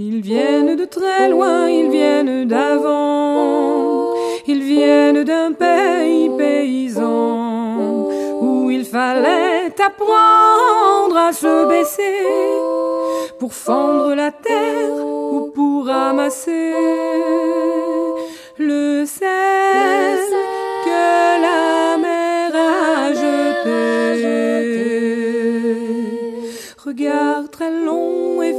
Ils viennent de très loin, ils viennent d'avant, ils viennent d'un pays paysan où il fallait apprendre à se baisser pour fendre la terre ou pour ramasser le sel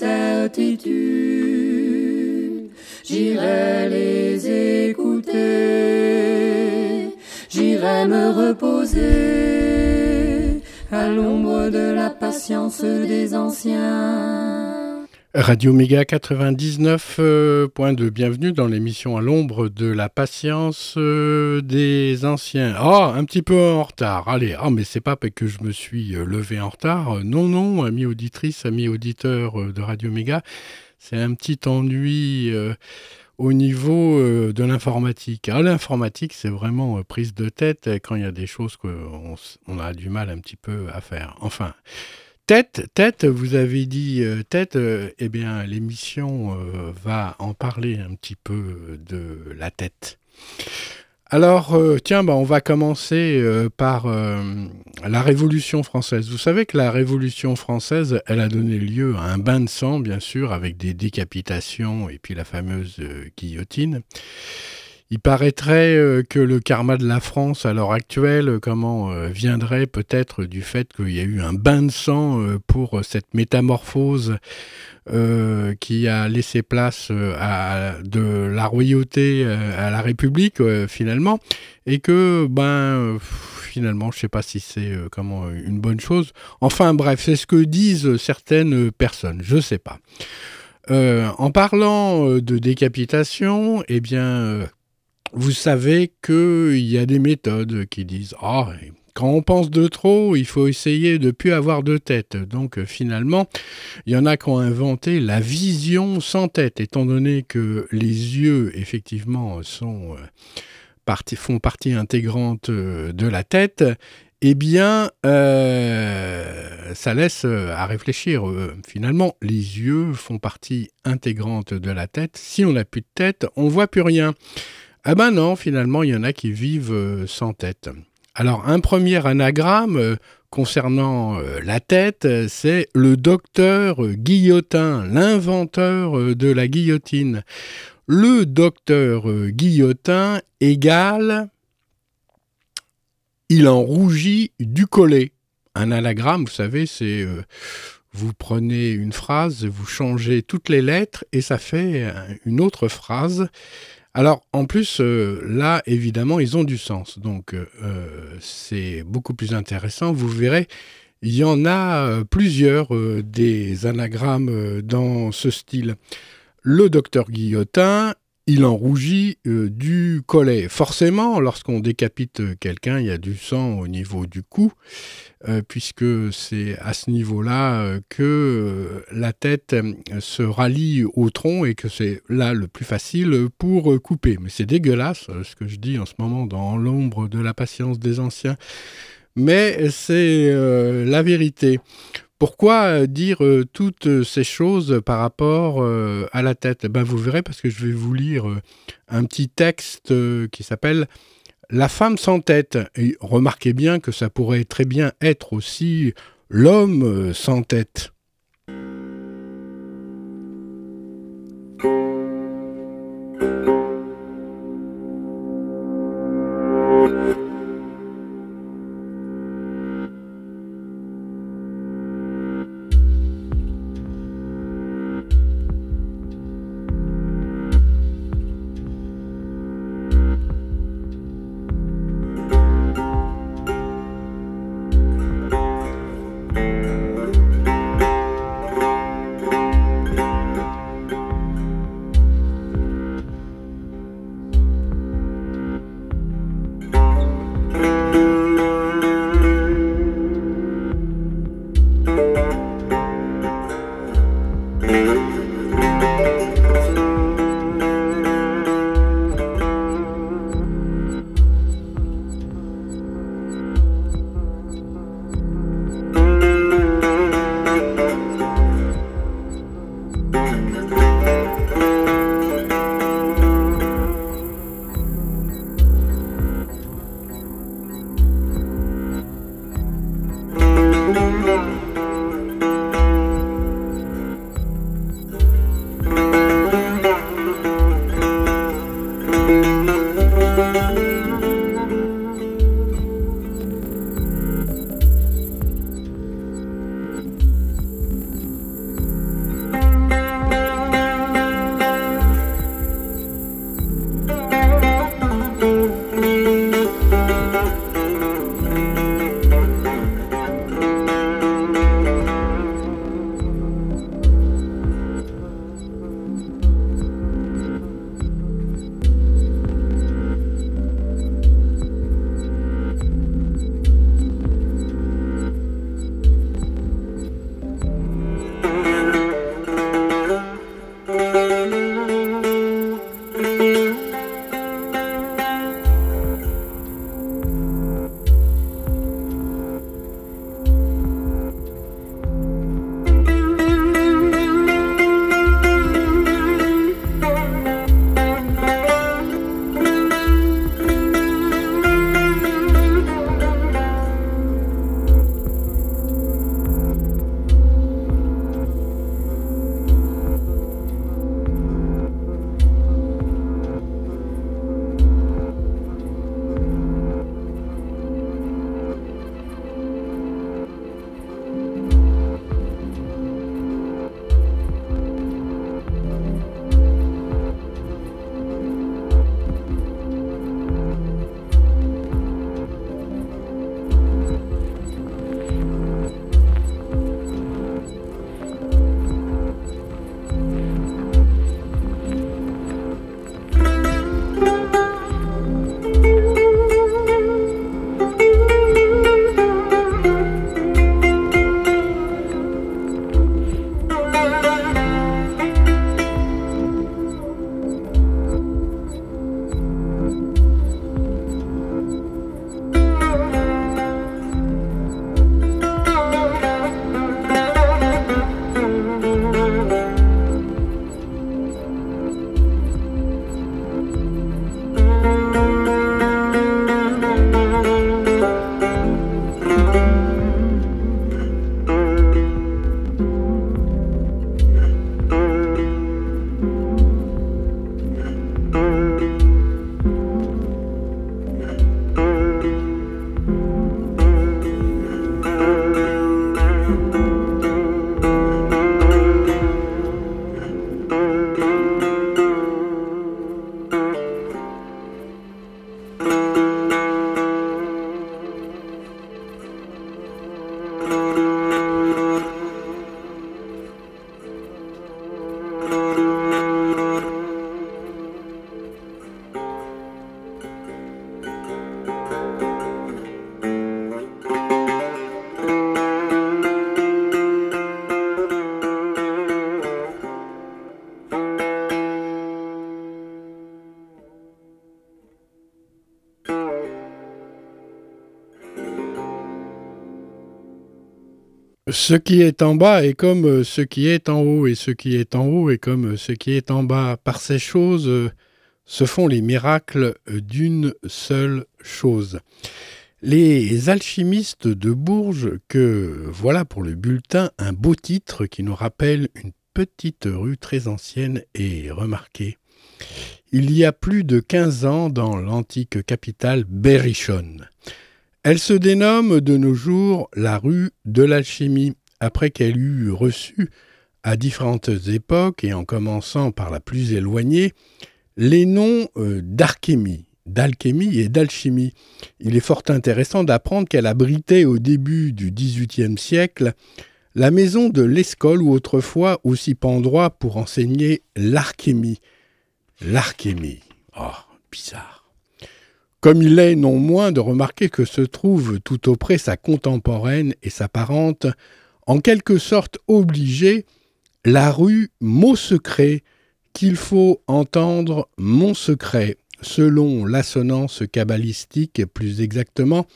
Certitudes, j'irai les écouter, j'irai me reposer à l'ombre de la patience des anciens. Radio Méga 99.2, bienvenue dans l'émission à l'ombre de la patience euh, des anciens. Oh, un petit peu en retard, allez, ah mais c'est pas parce que je me suis euh, levé en retard, non, non, amis auditrices, amis auditeurs euh, de Radio Méga, c'est un petit ennui au niveau de l'informatique. Ah, l'informatique, c'est vraiment prise de tête quand il y a des choses qu'on on a du mal un petit peu à faire. Enfin... Tête, tête, vous avez dit euh, tête, euh, eh bien l'émission euh, va en parler un petit peu de la tête. Alors, tiens, bah, on va commencer par la Révolution française. Vous savez que la Révolution française, elle a donné lieu à un bain de sang, bien sûr, avec des décapitations et puis la fameuse guillotine. Il paraîtrait euh, que le karma de la France à l'heure actuelle, euh, comment euh, viendrait peut-être du fait qu'il y a eu un bain de sang pour cette métamorphose qui a laissé place de la royauté à la République finalement, et que ben finalement je sais pas si c'est comment une bonne chose. Enfin bref, c'est ce que disent certaines personnes, je sais pas. en parlant de décapitation, eh bien vous savez qu'il y a des méthodes qui disent Ah, quand on pense de trop, il faut essayer de ne plus avoir de tête. Donc euh, finalement, il y en a qui ont inventé la vision sans tête, étant donné que les yeux, effectivement, euh, font partie intégrante euh, de la tête. Eh bien, ça laisse à réfléchir. finalement, les yeux font partie intégrante de la tête. Si on n'a plus de tête, on voit plus rien. Ah ben non, finalement, il y en a qui vivent euh, sans tête. Alors, un premier anagramme euh, concernant euh, la tête, c'est le docteur Guillotin, l'inventeur de la guillotine. Le docteur Guillotin égale il en rougit du collet. Un anagramme, vous savez, c'est vous prenez une phrase, vous changez toutes les lettres et ça fait une autre phrase. Alors, en plus, euh, là, évidemment, ils ont du sens. Donc, euh, euh, c'est beaucoup plus intéressant. Vous verrez, il y en a plusieurs des anagrammes dans ce style. Le docteur Guillotin, il en rougit du collet. Forcément, lorsqu'on décapite quelqu'un, il y a du sang au niveau du cou. Euh, puisque c'est à ce niveau-là euh, que euh, la tête se rallie au tronc et que c'est là le plus facile pour couper. Mais c'est dégueulasse ce que je dis en ce moment dans l'ombre de la patience des anciens. Mais c'est la vérité. Pourquoi euh, dire euh, toutes euh, ces choses par rapport à la tête? Eh ben, Vous verrez parce que je vais vous lire un petit texte qui s'appelle La femme sans tête. Remarquez bien que ça pourrait très bien être aussi l'homme sans tête. Ce qui est en bas est comme euh, ce qui est en haut, et ce qui est en haut est comme euh, ce qui est en bas. Par ces choses euh, se font les miracles d'une seule chose. Les alchimistes de Bourges, que voilà pour le bulletin un beau titre qui nous rappelle une petite rue très ancienne et remarquée. Il y a plus de quinze ans dans l'antique capitale Berrichonne. Elle se dénomme de nos jours la rue de l'alchimie, après qu'elle eut reçu, à différentes époques et en commençant par la plus éloignée, les noms euh, d'archémie, d'alchimie et d'alchimie. Il est fort intéressant d'apprendre qu'elle abritait au début du XVIIIe siècle la maison de l'Escole ou autrefois aussi pendroit pour enseigner l'archémie. L'archémie. Oh, bizarre. Comme il est non moins de remarquer que se trouve tout auprès sa contemporaine et sa parente, en quelque sorte obligée, la rue Mot Secret, qu'il faut entendre Mon Secret, selon l'assonance cabalistique plus exactement,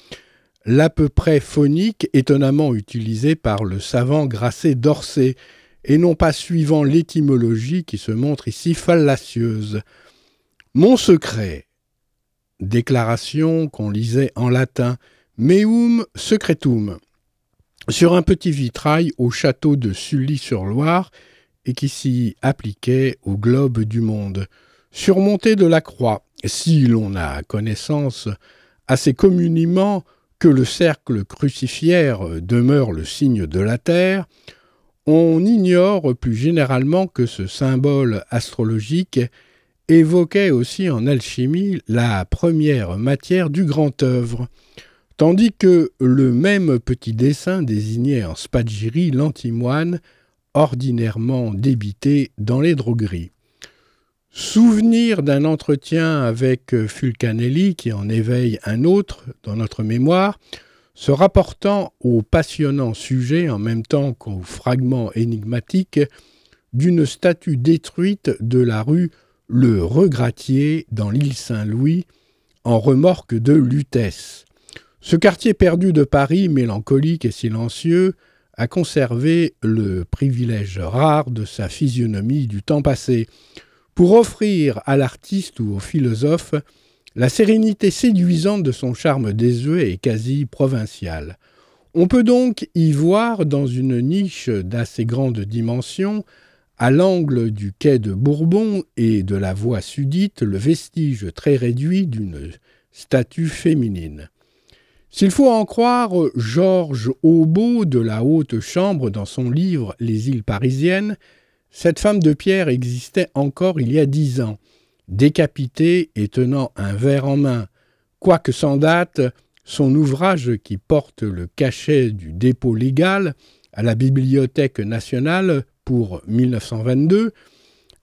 l'à peu près phonique étonnamment utilisée par le savant Grasset d'Orsay, et non pas suivant l'étymologie qui se montre ici fallacieuse. Mon secret, déclaration qu'on lisait en latin Meum secretum. sur un petit vitrail au château de Sully-sur-Loire et qui s'y appliquait au globe du monde. Surmonté de la croix, si l'on a connaissance assez communément que le cercle crucifiaire demeure le signe de la Terre, on ignore plus généralement que ce symbole astrologique évoquait aussi en alchimie la première matière du grand œuvre, tandis que le même petit dessin désignait en spagyrie l'antimoine ordinairement débité dans les drogueries. Souvenir d'un entretien avec Fulcanelli qui en éveille un autre dans notre mémoire, se rapportant au passionnant sujet en même temps qu'au fragment énigmatique d'une statue détruite de la rue Le Regratier dans l'île Saint-Louis en remorque de Lutèce. Ce quartier perdu de Paris, mélancolique et silencieux, a conservé le privilège rare de sa physionomie du temps passé, pour offrir à l'artiste ou au philosophe la sérénité séduisante de son charme désuet et quasi provincial. On peut donc y voir dans une niche d'assez grande dimension, à l'angle du quai de Bourbon et de la voie sudite, le vestige très réduit d'une statue féminine. S'il faut en croire Georges Aubeau de la Haute Chambre dans son livre Les îles parisiennes, cette femme de pierre existait encore il y a dix ans, décapitée et tenant un verre en main. Quoique sans date, son ouvrage qui porte le cachet du dépôt légal à la Bibliothèque nationale pour 1922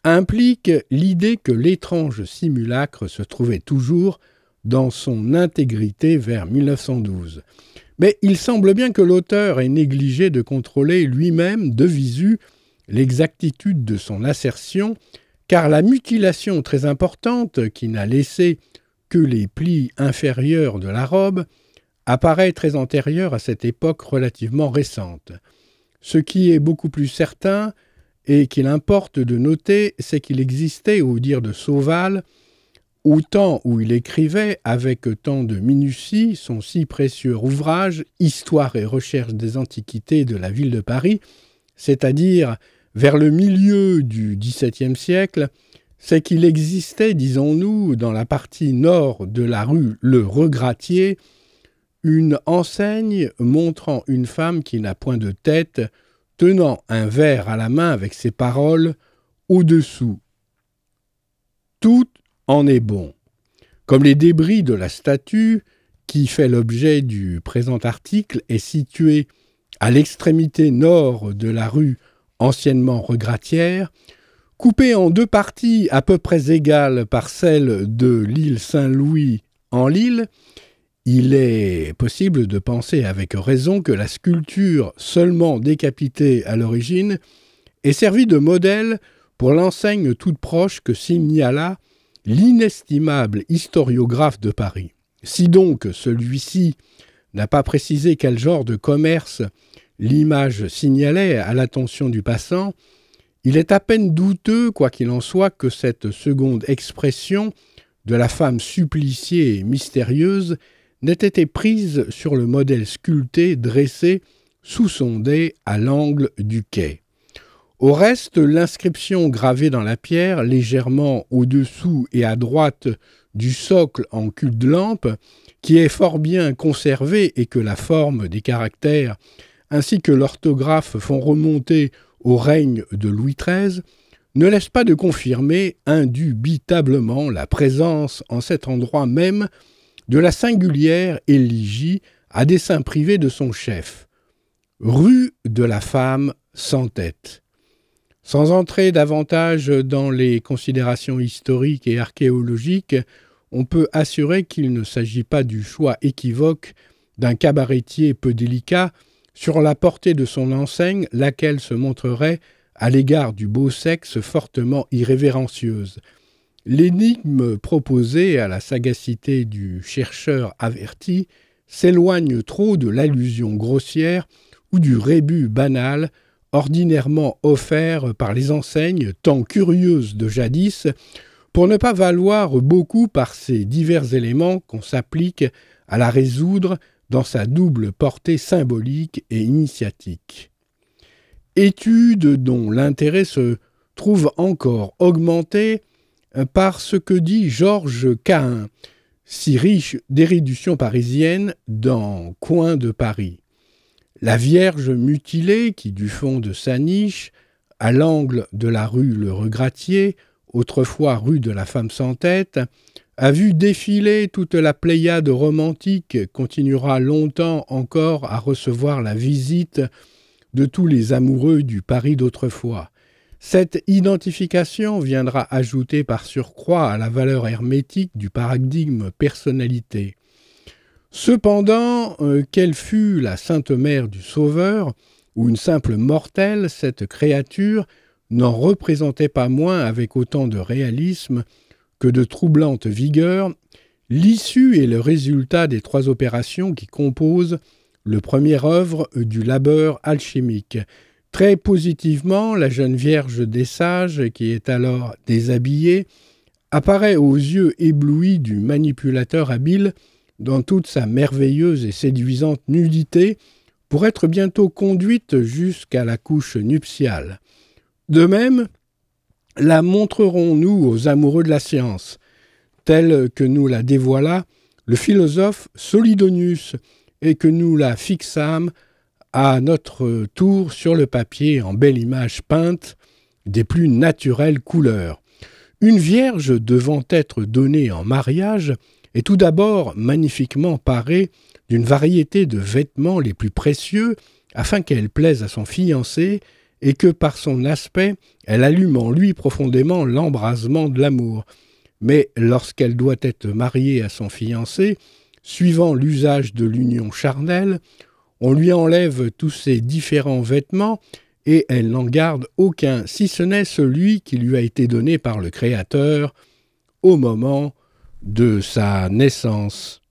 implique l'idée que l'étrange simulacre se trouvait toujours dans son intégrité vers 1912. Mais il semble bien que l'auteur ait négligé de contrôler lui-même de visu l'exactitude de son assertion, car la mutilation très importante qui n'a laissé que les plis inférieurs de la robe apparaît très antérieure à cette époque relativement récente. Ce qui est beaucoup plus certain et qu'il importe de noter, c'est qu'il existait, au dire de Sauval, au temps où il écrivait avec tant de minutie son si précieux ouvrage Histoire et recherche des antiquités de la ville de Paris, c'est-à-dire vers le milieu du XVIIe siècle, c'est qu'il existait, disons-nous, dans la partie nord de la rue Le Regratier, une enseigne montrant une femme qui n'a point de tête, tenant un verre à la main avec ces paroles au-dessous. Tout en est bon. Comme les débris de la statue, qui fait l'objet du présent article, est située à l'extrémité nord de la rue anciennement regratière, coupée en deux parties à peu près égales par celle de l'île Saint-Louis en l'île, il est possible de penser avec raison que la sculpture seulement décapitée à l'origine est servie de modèle pour l'enseigne toute proche que signala l'inestimable historiographe de Paris. Si donc celui-ci n'a pas précisé quel genre de commerce l'image signalait à l'attention du passant, il est à peine douteux, quoi qu'il en soit, que cette seconde expression de la femme suppliciée et mystérieuse n'ait été prise sur le modèle sculpté dressé sous son dé à l'angle du quai. Au reste, l'inscription gravée dans la pierre, légèrement au-dessous et à droite du socle en cul de lampe, qui est fort bien conservé et que la forme des caractères ainsi que l'orthographe font remonter au règne de Louis XIII, ne laisse pas de confirmer indubitablement la présence en cet endroit même de la singulière éligie à dessein privé de son chef. Rue de la femme sans tête. Sans entrer davantage dans les considérations historiques et archéologiques, on peut assurer qu'il ne s'agit pas du choix équivoque d'un cabaretier peu délicat sur la portée de son enseigne, laquelle se montrerait à l'égard du beau sexe fortement irrévérencieuse. L'énigme proposée à la sagacité du chercheur averti s'éloigne trop de l'allusion grossière ou du rébut banal ordinairement offert par les enseignes tant curieuses de jadis pour ne pas valoir beaucoup par ces divers éléments qu'on s'applique à la résoudre dans sa double portée symbolique et initiatique. Étude dont l'intérêt se trouve encore augmenté par ce que dit Georges Cahin, si riche d'érudition parisienne dans Coin de Paris. La Vierge mutilée qui, du fond de sa niche, à l'angle de la rue Le Regratier, autrefois rue de la Femme sans tête, a vu défiler toute la pléiade romantique, continuera longtemps encore à recevoir la visite de tous les amoureux du Paris d'autrefois. Cette identification viendra ajouter par surcroît à la valeur hermétique du paradigme personnalité. Cependant, euh, quelle fut la Sainte Mère du Sauveur, ou une simple mortelle, cette créature n'en représentait pas moins avec autant de réalisme que de troublante vigueur l'issue et le résultat des trois opérations qui composent le premier œuvre du labeur alchimique. Très positivement, la jeune Vierge des Sages, qui est alors déshabillée, apparaît aux yeux éblouis du manipulateur habile dans toute sa merveilleuse et séduisante nudité, pour être bientôt conduite jusqu'à la couche nuptiale. De même, la montrerons-nous aux amoureux de la science, telle que nous la dévoila le philosophe Solidonius, et que nous la fixâmes à notre tour sur le papier en belle image peinte des plus naturelles couleurs. Une vierge devant être donnée en mariage est tout d'abord magnifiquement parée d'une variété de vêtements les plus précieux afin qu'elle plaise à son fiancé et que par son aspect elle allume en lui profondément l'embrasement de l'amour. Mais lorsqu'elle doit être mariée à son fiancé, suivant l'usage de l'union charnelle, on lui enlève tous ses différents vêtements et elle n'en garde aucun, si ce n'est celui qui lui a été donné par le Créateur au moment de sa naissance.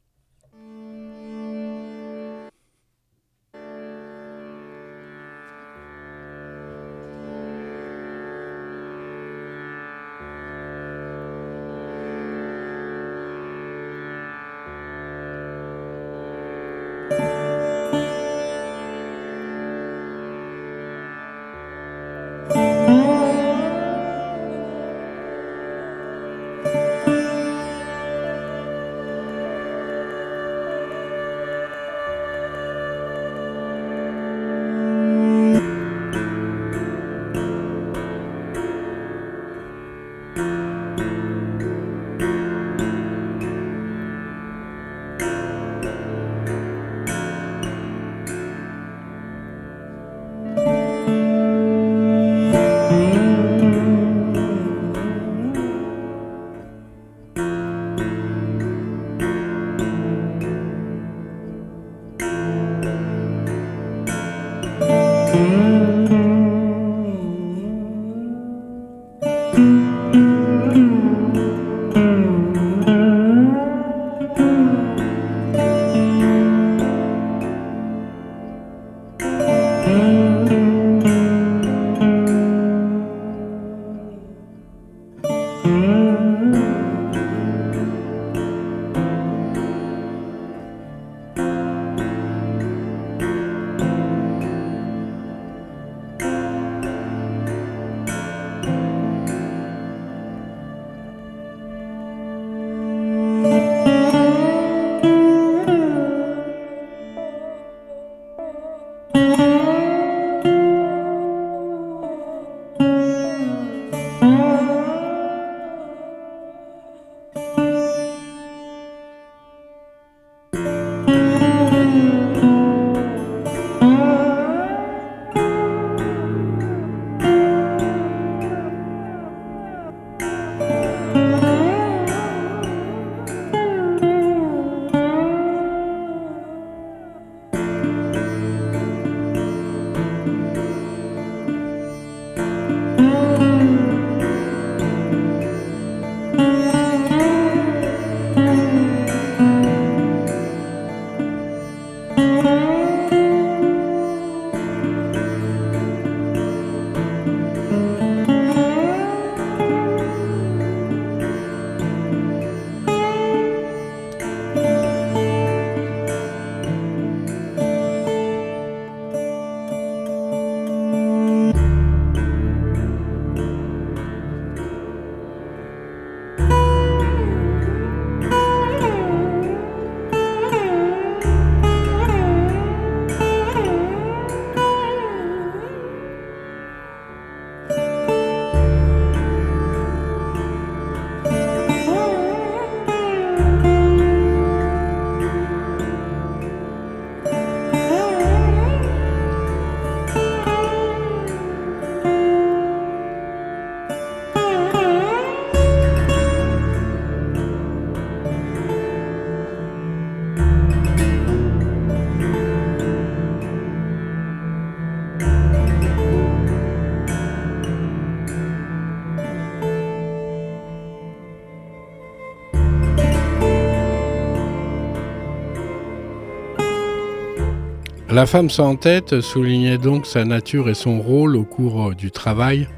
La femme sans tête soulignait donc sa nature et son rôle au cours du travail,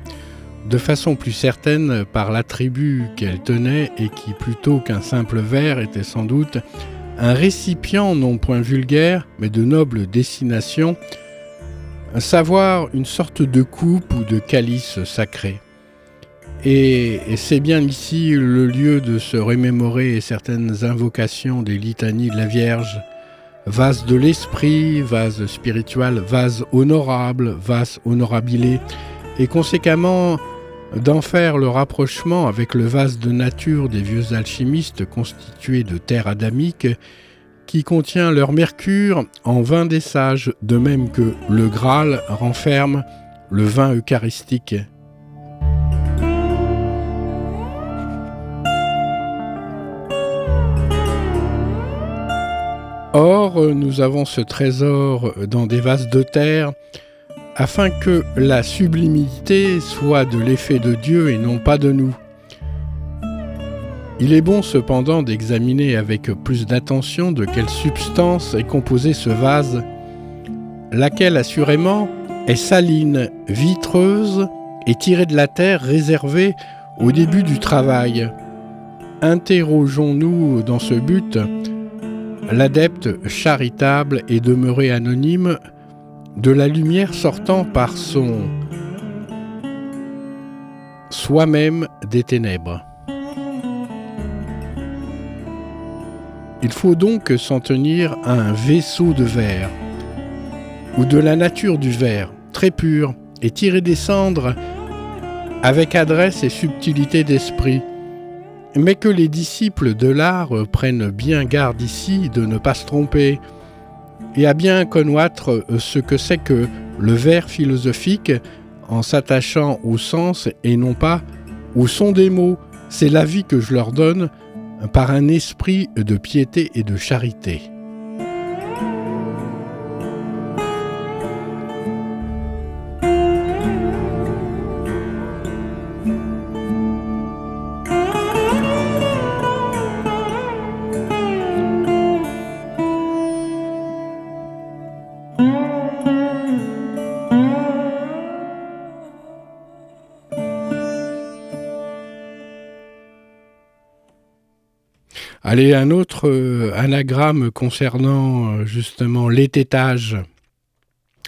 de façon plus certaine par l'attribut qu'elle tenait et qui, plutôt qu'un simple verre, était sans doute un récipient non point vulgaire, mais de noble destination, un savoir une sorte de coupe ou de calice sacré. Et, c'est bien ici le lieu de se remémorer certaines invocations des litanies de la Vierge, vase de l'esprit, vase spirituel, vase honorable, vase honorabilé, et conséquemment d'en faire le rapprochement avec le vase de nature des vieux alchimistes constitué de terre adamique, qui contient leur mercure en vin des sages, de même que le Graal renferme le vin eucharistique. Or, nous avons ce trésor dans des vases de terre, afin que la sublimité soit de l'effet de Dieu et non pas de nous. Il est bon cependant d'examiner avec plus d'attention de quelle substance est composé ce vase, laquelle assurément est saline, vitreuse et tirée de la terre réservée au début du travail. Interrogeons-nous dans ce but l'adepte charitable est demeuré anonyme de la lumière sortant par son soi-même des ténèbres. Il faut donc s'en tenir à un vaisseau de verre, ou de la nature du verre, très pur, et tirer des cendres avec adresse et subtilité d'esprit, mais que les disciples de l'art prennent bien garde ici de ne pas se tromper, et à bien connaître ce que c'est que le vers philosophique en s'attachant au sens et non pas au son des mots. C'est l'avis que je leur donne par un esprit de piété et de charité. Allez, un autre euh, anagramme concernant euh, justement l'ététage.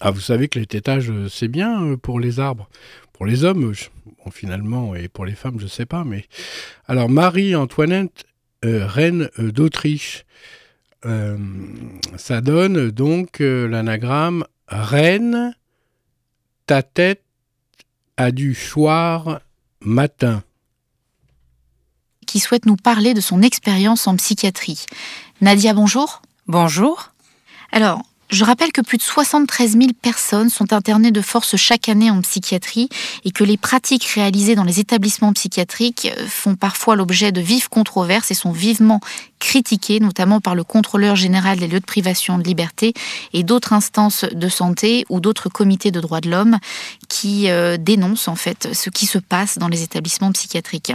Ah, vous savez que l'ététage, euh, c'est bien pour les arbres. Pour les hommes, finalement, et pour les femmes, je ne sais pas. Mais alors, Marie-Antoinette, reine d'Autriche. ça donne donc l'anagramme Reine, ta tête a du choir matin qui souhaite nous parler de son expérience en psychiatrie. Nadia, bonjour. Bonjour. Alors, je rappelle que plus de 73 000 personnes sont internées de force chaque année en psychiatrie et que les pratiques réalisées dans les établissements psychiatriques font parfois l'objet de vives controverses et sont vivement critiquées, notamment par le contrôleur général des lieux de privation de liberté et d'autres instances de santé ou d'autres comités de droits de l'homme qui euh, dénoncent en fait ce qui se passe dans les établissements psychiatriques.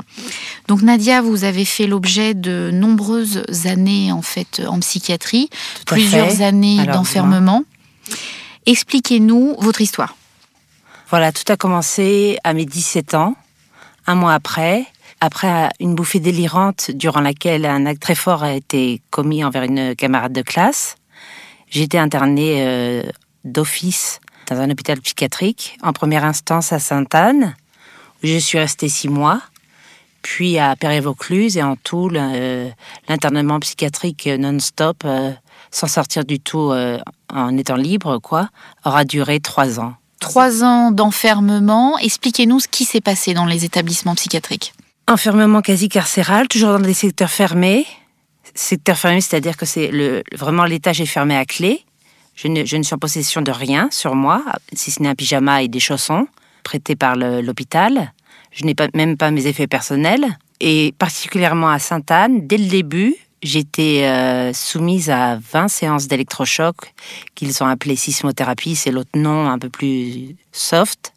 Donc Nadia, vous avez fait l'objet de nombreuses années en fait en psychiatrie, plusieurs années d'enfermement Expliquez-nous votre histoire. Voilà, tout a commencé à mes 17 ans, un mois après, après une bouffée délirante durant laquelle un acte très fort a été commis envers une camarade de classe. J'ai été internée euh, d'office dans un hôpital psychiatrique, en première instance à Sainte-Anne, où je suis restée six mois, puis à Péré-Vaucluse et en tout, l'internement psychiatrique non-stop euh, sans sortir du tout euh, en étant libre, quoi, aura duré trois ans. Trois ans d'enfermement. Expliquez-nous ce qui s'est passé dans les établissements psychiatriques. Enfermement quasi carcéral, toujours dans des secteurs fermés. Secteur fermé, c'est-à-dire que c'est vraiment l'étage est fermé à clé. Je ne, suis en possession de rien sur moi, si ce n'est un pyjama et des chaussons prêtés par l'hôpital. Je n'ai même pas mes effets personnels. Et particulièrement à Sainte-Anne, dès le début, J'étais euh, soumise à 20 séances d'électrochoc qu'ils ont appelées sismothérapie, c'est l'autre nom un peu plus soft.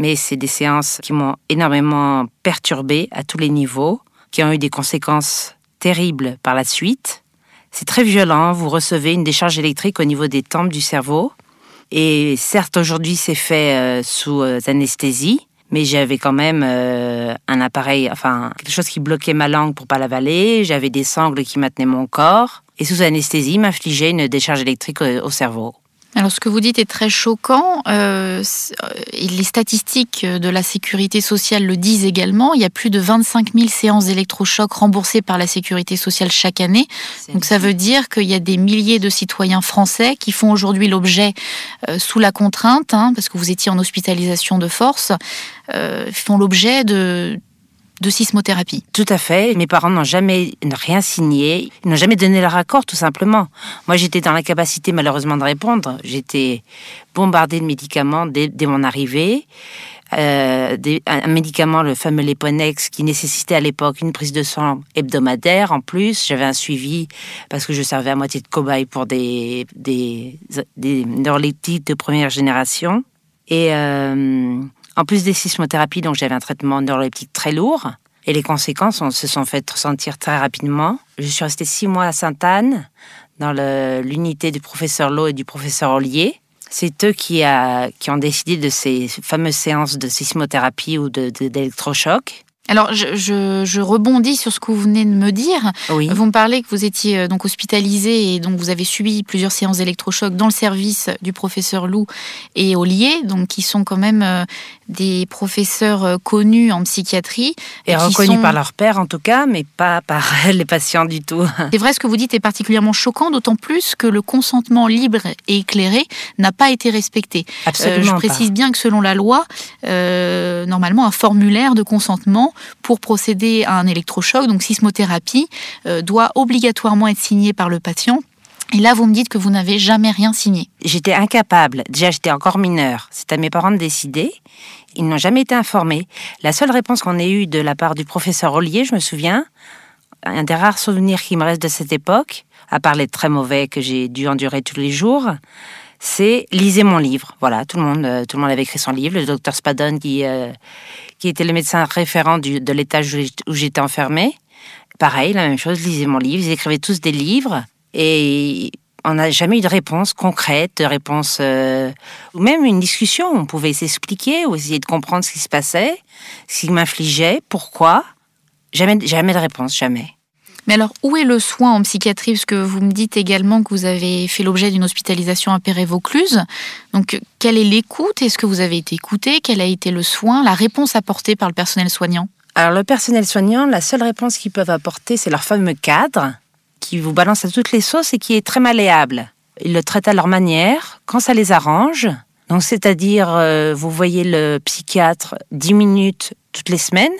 Mais c'est des séances qui m'ont énormément perturbée à tous les niveaux, qui ont eu des conséquences terribles par la suite. C'est très violent. Vous recevez une décharge électrique au niveau des tempes du cerveau. Et certes, aujourd'hui, c'est fait euh, sous euh, anesthésie, mais j'avais quand même euh, un appareil, enfin, quelque chose qui bloquait ma langue pour pas l'avaler. J'avais des sangles qui maintenaient mon corps. Et sous anesthésie, m'infligeait une décharge électrique au cerveau. Alors ce que vous dites est très choquant. Euh, les statistiques de la sécurité sociale le disent également. Il y a plus de 25 000 séances d'électrochocs remboursées par la sécurité sociale chaque année. Donc ça veut dire qu'il y a des milliers de citoyens français qui font aujourd'hui l'objet, euh, sous la contrainte, hein, parce que vous étiez en hospitalisation de force, euh, font l'objet de de sismothérapie. Tout à fait. Mes parents n'ont jamais rien signé. Ils n'ont jamais donné leur accord, tout simplement. Moi, j'étais dans l'incapacité, malheureusement, de répondre. J'étais bombardée de médicaments dès, mon arrivée. Euh, un médicament, le fameux Leponex, qui nécessitait à l'époque une prise de sang hebdomadaire. En plus, j'avais un suivi parce que je servais à moitié de cobaye pour des, des, de première génération. Et euh, en plus des sismothérapies, donc j'avais un traitement neuroleptique très lourd. Et les conséquences on, se sont faites ressentir très rapidement. Je suis restée six mois à Sainte-Anne, dans l'unité du professeur Lowe et du professeur Ollier. C'est eux qui, a, qui ont décidé de ces fameuses séances de sismothérapie ou d'électrochoc. Alors, je, rebondis sur ce que vous venez de me dire. Vous me parlez que vous étiez euh, donc hospitalisé et donc vous avez subi plusieurs séances d'électrochoc dans le service du professeur Lou et Ollier, donc qui sont quand même euh, des professeurs euh, connus en psychiatrie. Et, reconnus par leur père en tout cas, mais pas par les patients du tout. C'est vrai, ce que vous dites est particulièrement choquant, d'autant plus que le consentement libre et éclairé n'a pas été respecté. Absolument je précise bien que selon la loi, normalement, un formulaire de consentement pour procéder à un électrochoc, donc sismothérapie, euh, doit obligatoirement être signé par le patient. Et là, vous me dites que vous n'avez jamais rien signé. J'étais incapable. Déjà, j'étais encore mineure. C'est à mes parents de décider. Ils n'ont jamais été informés. La seule réponse qu'on ait eue de la part du professeur Ollier, je me souviens, un des rares souvenirs qui me reste de cette époque, à part les très mauvais que j'ai dû endurer tous les jours, c'est lisez mon livre. Voilà, tout le monde, euh, tout le monde avait écrit son livre. Le docteur Spadon, qui, euh, qui était le médecin référent de l'étage où j'étais enfermée, pareil, la même chose, lisez mon livre. Ils écrivaient tous des livres et on n'a jamais eu de réponse concrète, de réponse, euh, ou même une discussion. On pouvait s'expliquer ou essayer de comprendre ce qui se passait, ce qui m'infligeait, pourquoi. Jamais, jamais de réponse, jamais. Mais alors, où est le soin en psychiatrie? Parce que vous me dites également que vous avez fait l'objet d'une hospitalisation à Péré-Vaucluse. Donc, quelle est l'écoute? Est-ce que vous avez été écouté? Quel a été le soin? La réponse apportée par le personnel soignant? Alors, le personnel soignant, la seule réponse qu'ils peuvent apporter, c'est leur fameux cadre qui vous balance à toutes les sauces et qui est très malléable. Ils le traitent à leur manière, quand ça les arrange. Donc, c'est-à-dire, euh, vous voyez le psychiatre 10 minutes toutes les semaines,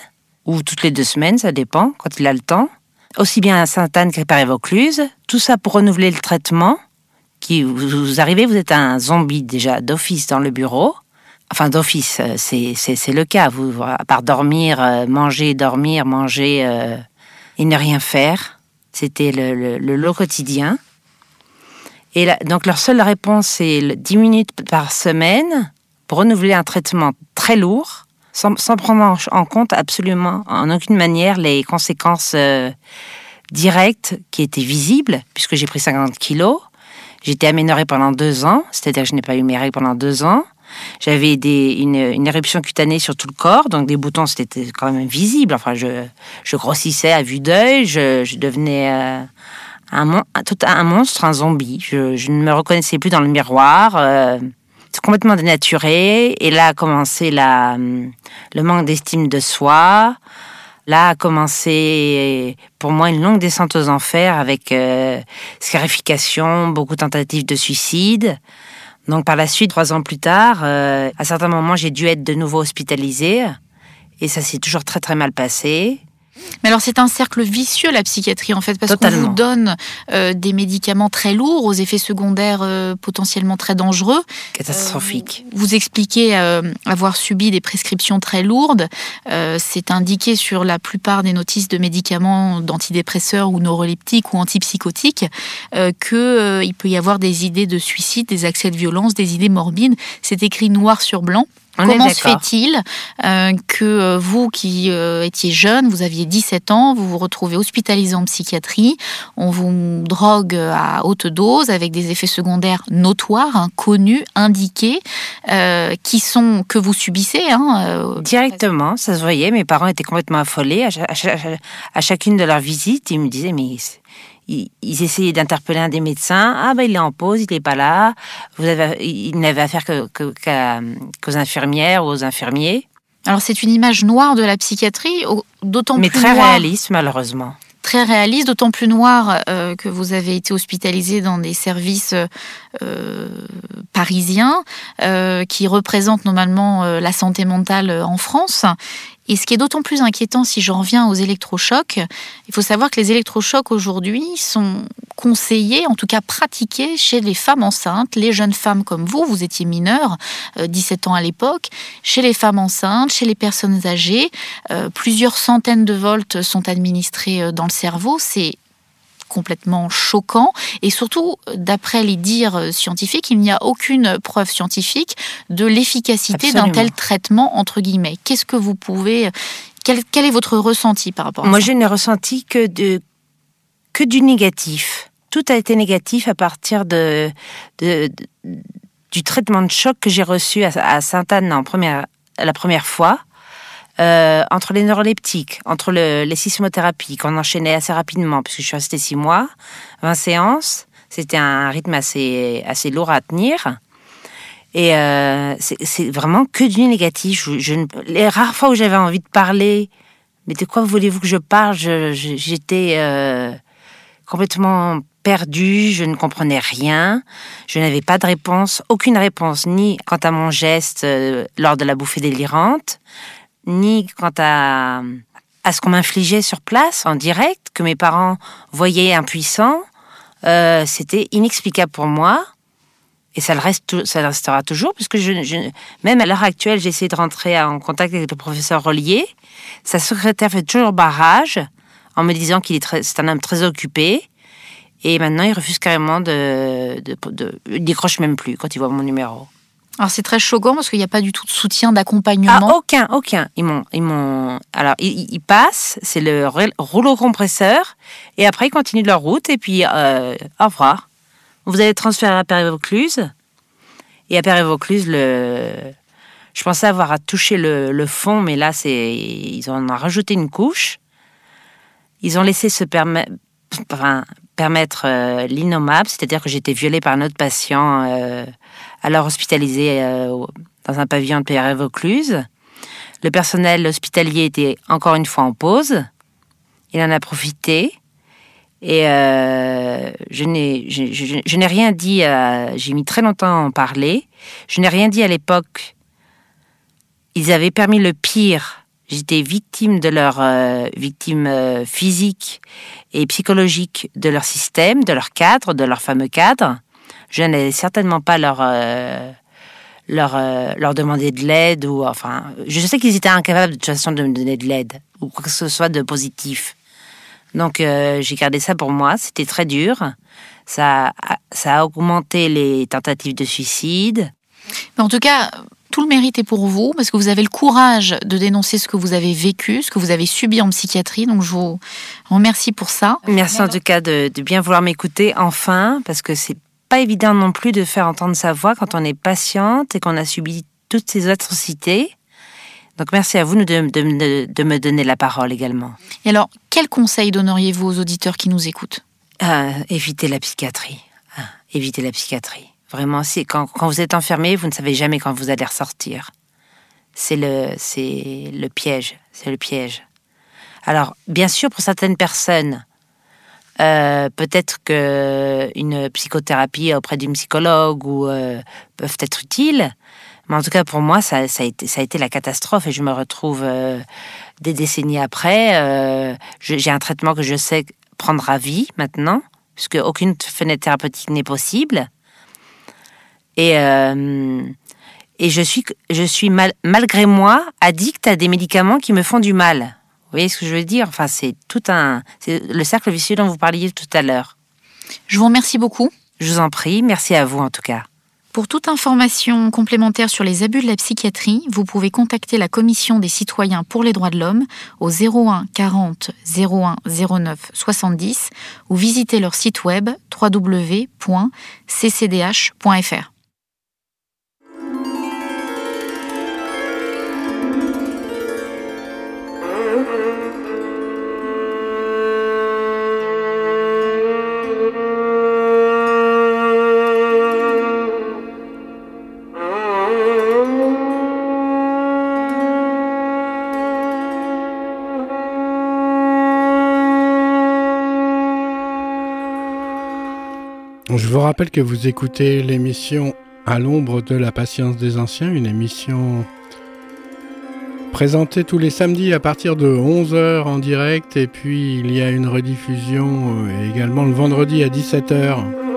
ou toutes les deux semaines, ça dépend, quand il a le temps aussi bien à Sainte-Anne qu'à Paris-Vaucluse. Tout ça pour renouveler le traitement. Qui, vous, arrivez, vous êtes un zombie déjà d'office dans le bureau. Enfin, d'office, euh, c'est le cas. Vous, à part dormir, euh, manger, dormir, manger et ne rien faire, c'était le, lot quotidien. Et donc, leur seule réponse, c'est 10 minutes par semaine pour renouveler un traitement très lourd sans, prendre en compte absolument en aucune manière les conséquences euh, directes qui étaient visibles, puisque j'ai pris 50 kilos. J'étais aménorée pendant deux ans, c'est-à-dire que je n'ai pas eu mes règles pendant deux ans. J'avais une, éruption cutanée sur tout le corps, donc des boutons, c'était quand même visible. Enfin, je, grossissais à vue d'œil, je, devenais euh, un, un, monstre, un zombie. Je, ne me reconnaissais plus dans le miroir. Euh, complètement dénaturé. Et là a commencé la, le manque d'estime de soi. Là a commencé pour moi une longue descente aux enfers avec euh, scarification, beaucoup de tentatives de suicide. Donc par la suite, trois ans plus tard, euh, à certains moments, j'ai dû être de nouveau hospitalisée. Et ça s'est toujours très très mal passé. Mais alors c'est un cercle vicieux la psychiatrie en fait parce qu'on vous donne euh, des médicaments très lourds aux effets secondaires euh, potentiellement très dangereux. Catastrophique. Euh, vous, expliquez avoir subi des prescriptions très lourdes. c'est indiqué sur la plupart des notices de médicaments d'antidépresseurs ou neuroleptiques ou antipsychotiques qu'il peut y avoir des idées de suicide, des accès de violence, des idées morbides. C'est écrit noir sur blanc. Comment se fait-il euh, que euh, vous qui euh, étiez jeune, vous aviez 17 ans, vous vous retrouvez hospitalisé en psychiatrie, on vous drogue à haute dose avec des effets secondaires notoires, hein, connus, indiqués, qui sont que vous subissez hein, Directement, ça se voyait, mes parents étaient complètement affolés. À, chacune de leurs visites, ils me disaient, mais ils, essayaient d'interpeller un des médecins. Ah ben il est en pause, il n'est pas là. Vous avez, il n'avait affaire que, qu'aux infirmières ou aux infirmiers. Alors c'est une image noire de la psychiatrie, d'autant plus Mais très réaliste malheureusement. Très réaliste, d'autant plus noir euh, que vous avez été hospitalisé dans des services euh, parisiens euh, qui représentent normalement la santé mentale en France et ce qui est d'autant plus inquiétant si j'en reviens aux électrochocs, il faut savoir que les électrochocs aujourd'hui sont conseillés, en tout cas pratiqués chez les femmes enceintes, les jeunes femmes comme vous, vous étiez mineure, 17 euh, ans à l'époque, chez les femmes enceintes, chez les personnes âgées. Euh, plusieurs centaines de volts sont administrés euh, dans le cerveau. C'est complètement choquant. Et surtout, d'après les dires scientifiques, il n'y a aucune preuve scientifique de l'efficacité d'un tel traitement, entre guillemets. Qu'est-ce que vous pouvez... Quel, est votre ressenti par rapport à Moi, ça Moi, je n'ai ressenti que, de, que du négatif. Tout a été négatif à partir de, de, du traitement de choc que j'ai reçu à, Sainte-Anne en première, la première fois. Euh, entre les neuroleptiques, entre les sismothérapies qu'on enchaînait assez rapidement, puisque je suis restée six mois, 20 séances, c'était un rythme assez, assez lourd à tenir. Et euh, c'est vraiment que du négatif. Les rares fois où j'avais envie de parler, mais de quoi voulez-vous que je parle? J'étais euh, complètement perdue, je ne comprenais rien, je n'avais pas de réponse, aucune réponse, ni quant à mon geste lors de la bouffée délirante, ni quant à, à ce qu'on m'infligeait sur place, en direct, que mes parents voyaient impuissants. Euh, c'était inexplicable pour moi. Et ça le, reste, ça restera toujours, puisque je, même à l'heure actuelle, j'essaie de rentrer en contact avec le professeur Rollier. Sa secrétaire fait toujours barrage en me disant qu'il est c'est un homme très occupé. Et maintenant, il refuse carrément de, de, décroche même plus quand il voit mon numéro. Alors c'est très choquant parce qu'il n'y a pas du tout de soutien, d'accompagnement. Ah, aucun, aucun. Ils m'ont, ils m'ont. Alors ils, passent, c'est le rouleau compresseur, et après ils continuent leur route et puis euh, au revoir. Vous allez transférer à Père-Vaucluse, et à Père-Vaucluse le. Je pensais avoir à toucher le, fond, mais là c'est, ils en ont rajouté une couche. Ils ont laissé se permettre, enfin, permettre euh, l'innommable, c'est-à-dire que j'étais violée par un autre patient. Euh, alors hospitalisé euh, dans un pavillon de Pierre Vaucluse. Le personnel hospitalier était encore une fois en pause. Il en a profité. Et euh, je n'ai rien dit, j'ai mis très longtemps à en parler. Je n'ai rien dit à l'époque. Ils avaient permis le pire. J'étais victime de leur euh, victime physique et psychologique de leur système, de leur cadre, de leur fameux cadre je n'allais certainement pas leur, euh, leur, euh, leur demander de l'aide. ou enfin, Je sais qu'ils étaient incapables de toute façon de me donner de l'aide ou quoi que ce soit de positif. Donc euh, j'ai gardé ça pour moi, c'était très dur. Ça, ça a augmenté les tentatives de suicide. Mais en tout cas, tout le mérite est pour vous, parce que vous avez le courage de dénoncer ce que vous avez vécu, ce que vous avez subi en psychiatrie. Donc je vous remercie pour ça. Merci en tout cas de, de bien vouloir m'écouter, enfin, parce que c'est pas évident non plus de faire entendre sa voix quand on est patiente et qu'on a subi toutes ces atrocités. Donc merci à vous de, de, me donner la parole également. Et alors, quel conseil donneriez-vous aux auditeurs qui nous écoutent? Euh, Évitez la psychiatrie. Ah, évitez la psychiatrie. Vraiment, quand, vous êtes enfermé, vous ne savez jamais quand vous allez ressortir. C'est le, piège. C'est le piège. Alors, bien sûr, pour certaines personnes, euh, peut-être qu'une psychothérapie auprès d'une psychologue ou euh, peuvent être utiles. Mais en tout cas, pour moi, ça, a, été, ça a été la catastrophe et je me retrouve euh, des décennies après. J'ai un traitement que je sais prendre à vie maintenant, puisque aucune fenêtre thérapeutique n'est possible. Et, et je suis, je suis malgré moi addict à des médicaments qui me font du mal. Vous voyez ce que je veux dire? Enfin, c'est tout un. C'est le cercle vicieux dont vous parliez tout à l'heure. Je vous remercie beaucoup. Je vous en prie. Merci à vous, en tout cas. Pour toute information complémentaire sur les abus de la psychiatrie, vous pouvez contacter la Commission des citoyens pour les droits de l'homme au 01 40 01 09 70 ou visiter leur site web www.ccdh.fr. rappelle que vous écoutez l'émission À l'ombre de la patience des anciens, une émission présentée tous les samedis à partir de 11h en direct et puis il y a une rediffusion euh, également le vendredi à 17h.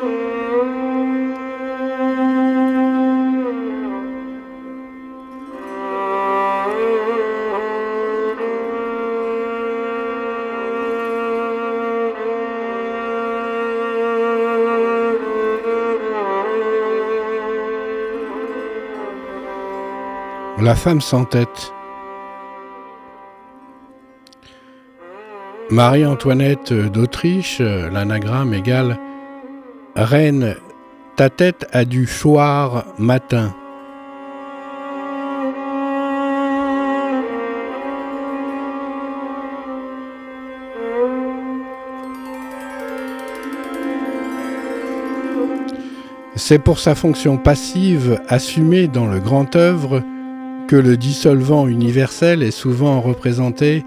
La femme sans tête. Marie-Antoinette d'Autriche, l'anagramme égale Reine, ta tête a du choir matin. C'est pour sa fonction passive assumée dans le grand œuvre le dissolvant universel est souvent représenté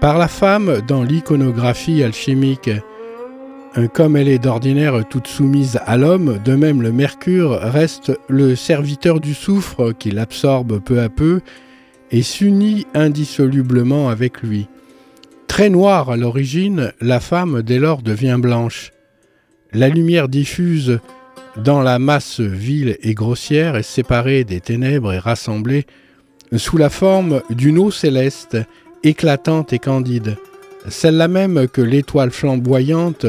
par la femme dans l'iconographie alchimique. Comme elle est d'ordinaire toute soumise à l'homme, de même le mercure reste le serviteur du soufre qui l'absorbe peu à peu et s'unit indissolublement avec lui. Très noire à l'origine, la femme dès lors devient blanche. La lumière diffuse dans la masse vile et grossière est séparée des ténèbres et rassemblée sous la forme d'une eau céleste, éclatante et candide, celle-là même que l'étoile flamboyante,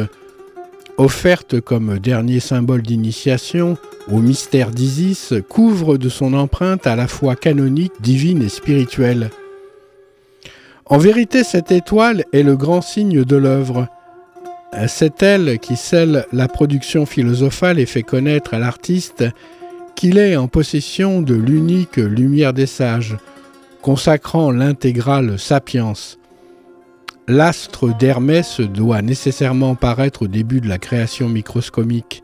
offerte comme dernier symbole d'initiation au mystère d'Isis, couvre de son empreinte à la fois canonique, divine et spirituelle. En vérité, cette étoile est le grand signe de l'œuvre. C'est elle qui scelle la production philosophale et fait connaître à l'artiste qu'il est en possession de l'unique lumière des sages, consacrant l'intégrale sapience. L'astre d'Hermès doit nécessairement paraître au début de la création microscomique,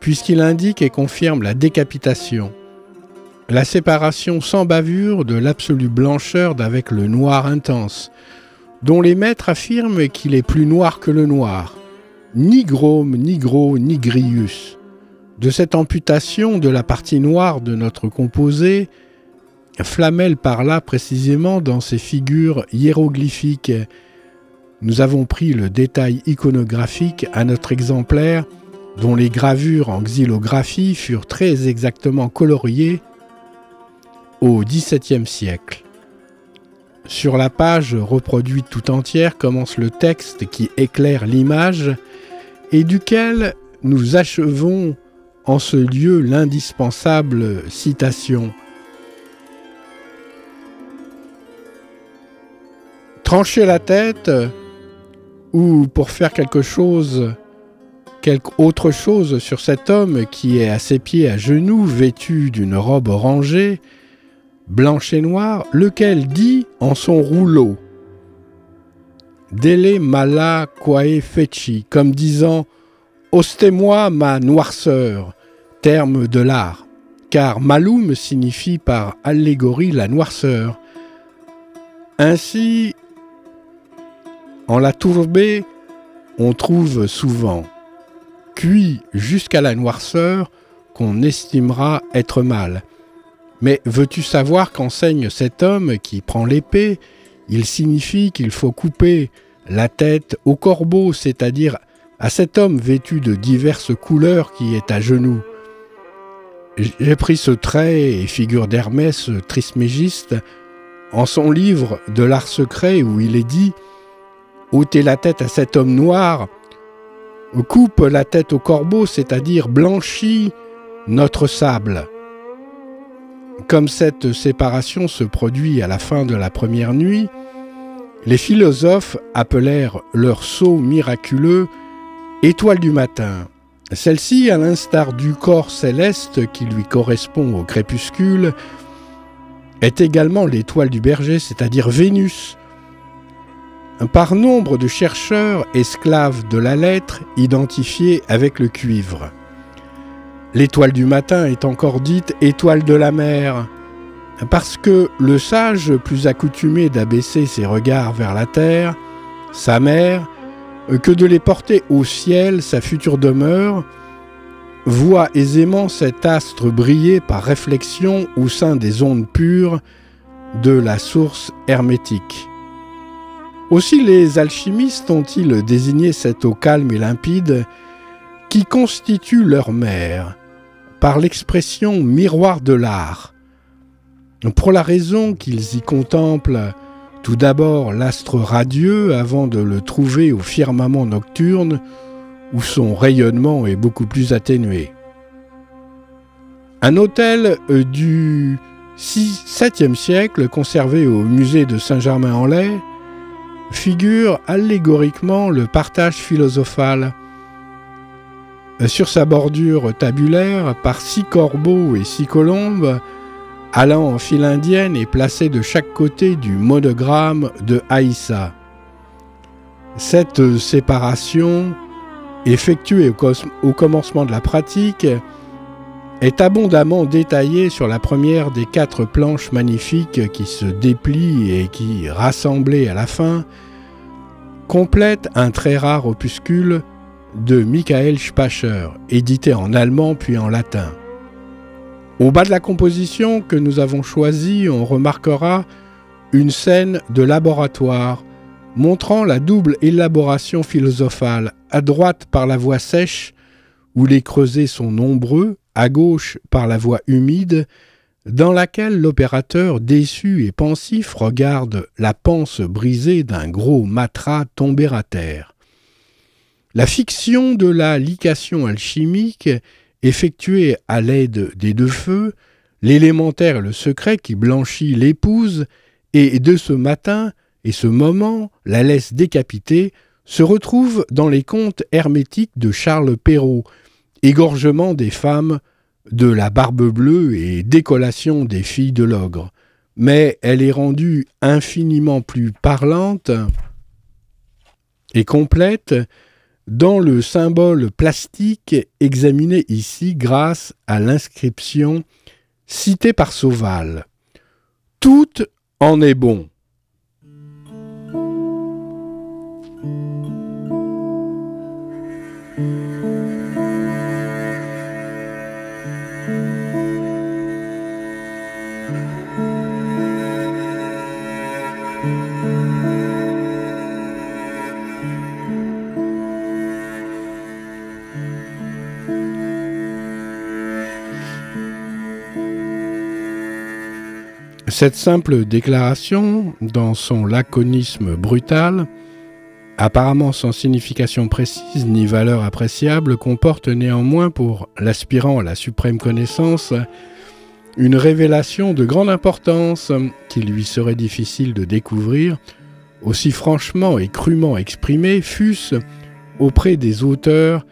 puisqu'il indique et confirme la décapitation, la séparation sans bavure de l'absolue blancheur d'avec le noir intense, dont les maîtres affirment qu'il est plus noir que le noir, ni grome, ni gros, ni grius. De cette amputation de la partie noire de notre composé, Flamel parla précisément dans ses figures hiéroglyphiques. Nous avons pris le détail iconographique à notre exemplaire, dont les gravures en xylographie furent très exactement coloriées au XVIIe siècle. Sur la page reproduite tout entière commence le texte qui éclaire l'image et duquel nous achevons en ce lieu l'indispensable citation. Trancher la tête ou pour faire quelque chose, quelque autre chose sur cet homme qui est à ses pieds à genoux, vêtu d'une robe orangée, blanche et noire, lequel dit en son rouleau Dele mala quae feci, comme disant Ostez-moi ma noirceur, terme de l'art, car maloum signifie par allégorie la noirceur. Ainsi, en la tourbée, on trouve souvent cuit jusqu'à la noirceur qu'on estimera être mal. Mais veux-tu savoir qu'enseigne cet homme qui prend l'épée? Il signifie qu'il faut couper la tête au corbeau, c'est-à-dire à cet homme vêtu de diverses couleurs qui est à genoux. J'ai pris ce trait et figure d'Hermès trismégiste en son livre de l'art secret où il est dit ôtez la tête à cet homme noir, coupe la tête au corbeau, c'est-à-dire blanchit notre sable. Comme cette séparation se produit à la fin de la première nuit, les philosophes appelèrent leur sceau miraculeux étoile du matin. Celle-ci, à l'instar du corps céleste qui lui correspond au crépuscule, est également l'étoile du berger, c'est-à-dire Vénus. Par nombre de chercheurs esclaves de la lettre identifiés avec le cuivre. L'étoile du matin est encore dite étoile de la mer, parce que le sage, plus accoutumé d'abaisser ses regards vers la terre, sa mère, que de les porter au ciel, sa future demeure, voit aisément cet astre briller par réflexion au sein des ondes pures de la source hermétique. Aussi les alchimistes ont-ils désigné cette eau calme et limpide qui constitue leur mère par l'expression miroir de l'art, pour la raison qu'ils y contemplent tout d'abord l'astre radieux avant de le trouver au firmament nocturne où son rayonnement est beaucoup plus atténué. Un hôtel euh, du 7e siècle conservé au musée de Saint-Germain-en-Laye figure allégoriquement le partage philosophal. Euh, sur sa bordure tabulaire, par six corbeaux et six colombes, allant en file indienne et placés de chaque côté du monogramme de Haïssa. Cette séparation effectuée au, commencement de la pratique, est abondamment détaillée sur la première des quatre planches magnifiques qui se déplient et qui, rassemblées à la fin, complètent un très rare opuscule de Michael Spacher, édité en allemand puis en latin. Au bas de la composition que nous avons choisie, on remarquera une scène de laboratoire montrant la double élaboration philosophale, à droite par la voie sèche, où les creusets sont nombreux, à gauche par la voie humide, dans laquelle l'opérateur déçu et pensif regarde la panse brisée d'un gros matras tomber à terre. La fiction de la liquation alchimique, effectuée à l'aide des deux feux, l'élémentaire et le secret qui blanchit l'épouse, et de ce matin, et ce moment, la laisse décapitée, se retrouve dans les contes hermétiques de Charles Perrault, égorgement des femmes de la barbe bleue et décollation des filles de l'ogre. Mais elle est rendue infiniment plus parlante et complète dans le symbole plastique examiné ici grâce à l'inscription citée par Sauval. Tout en est bon. Cette simple déclaration, dans son laconisme brutal, apparemment sans signification précise ni valeur appréciable, comporte néanmoins pour l'aspirant à la suprême connaissance une révélation de grande importance qu'il lui serait difficile de découvrir, aussi franchement et crûment exprimée, fût-ce auprès des auteurs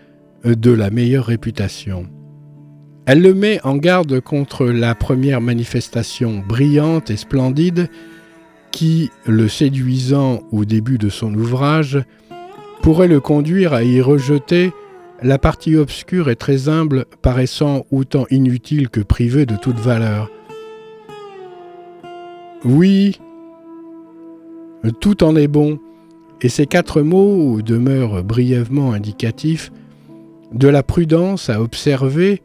de la meilleure réputation. Elle le met en garde contre la première manifestation brillante et splendide qui, le séduisant au début de son ouvrage, pourrait le conduire à y rejeter la partie obscure et très humble paraissant autant inutile que privée de toute valeur. Oui, tout en est bon, et ces quatre mots demeurent brièvement indicatifs de la prudence à observer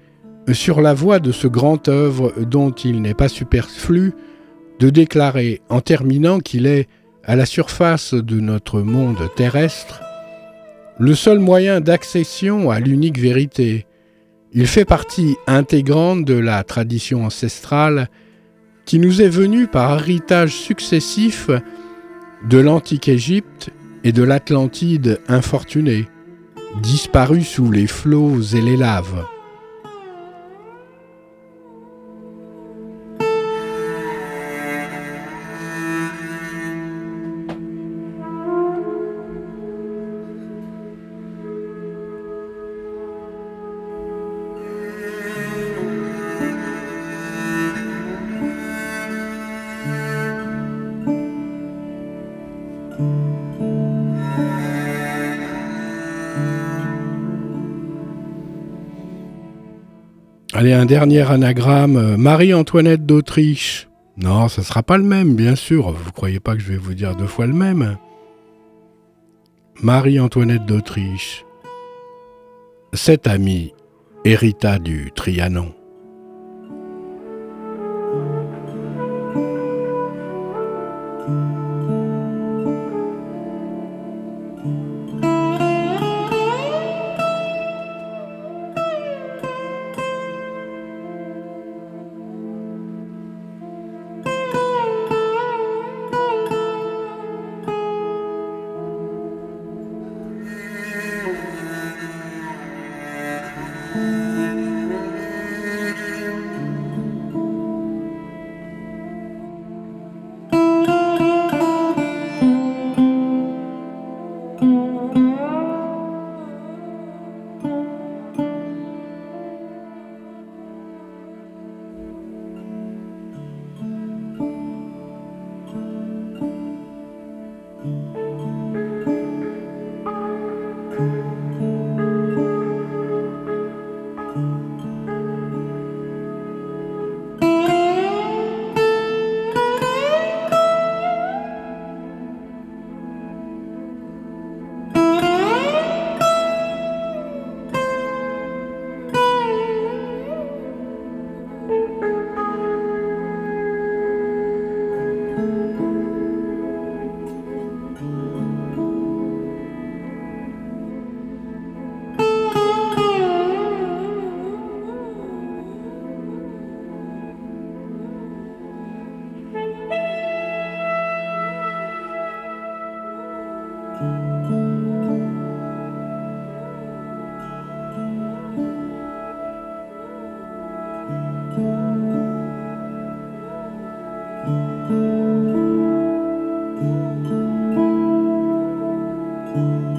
sur la voie de ce grand œuvre dont il n'est pas superflu de déclarer en terminant qu'il est, à la surface de notre monde terrestre, le seul moyen d'accession à l'unique vérité. Il fait partie intégrante de la tradition ancestrale qui nous est venue par héritage successif de l'antique Égypte et de l'Atlantide infortunée, disparue sous les flots et les laves. Un dernier anagramme. Marie-Antoinette d'Autriche. Non, ça sera pas le même, bien sûr. Vous croyez pas que je vais vous dire deux fois le même Marie-Antoinette d'Autriche. Cette amie hérita du Trianon. Du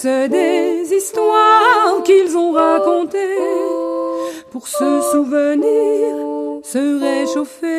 des histoires qu'ils ont racontées, pour se souvenir, se réchauffer?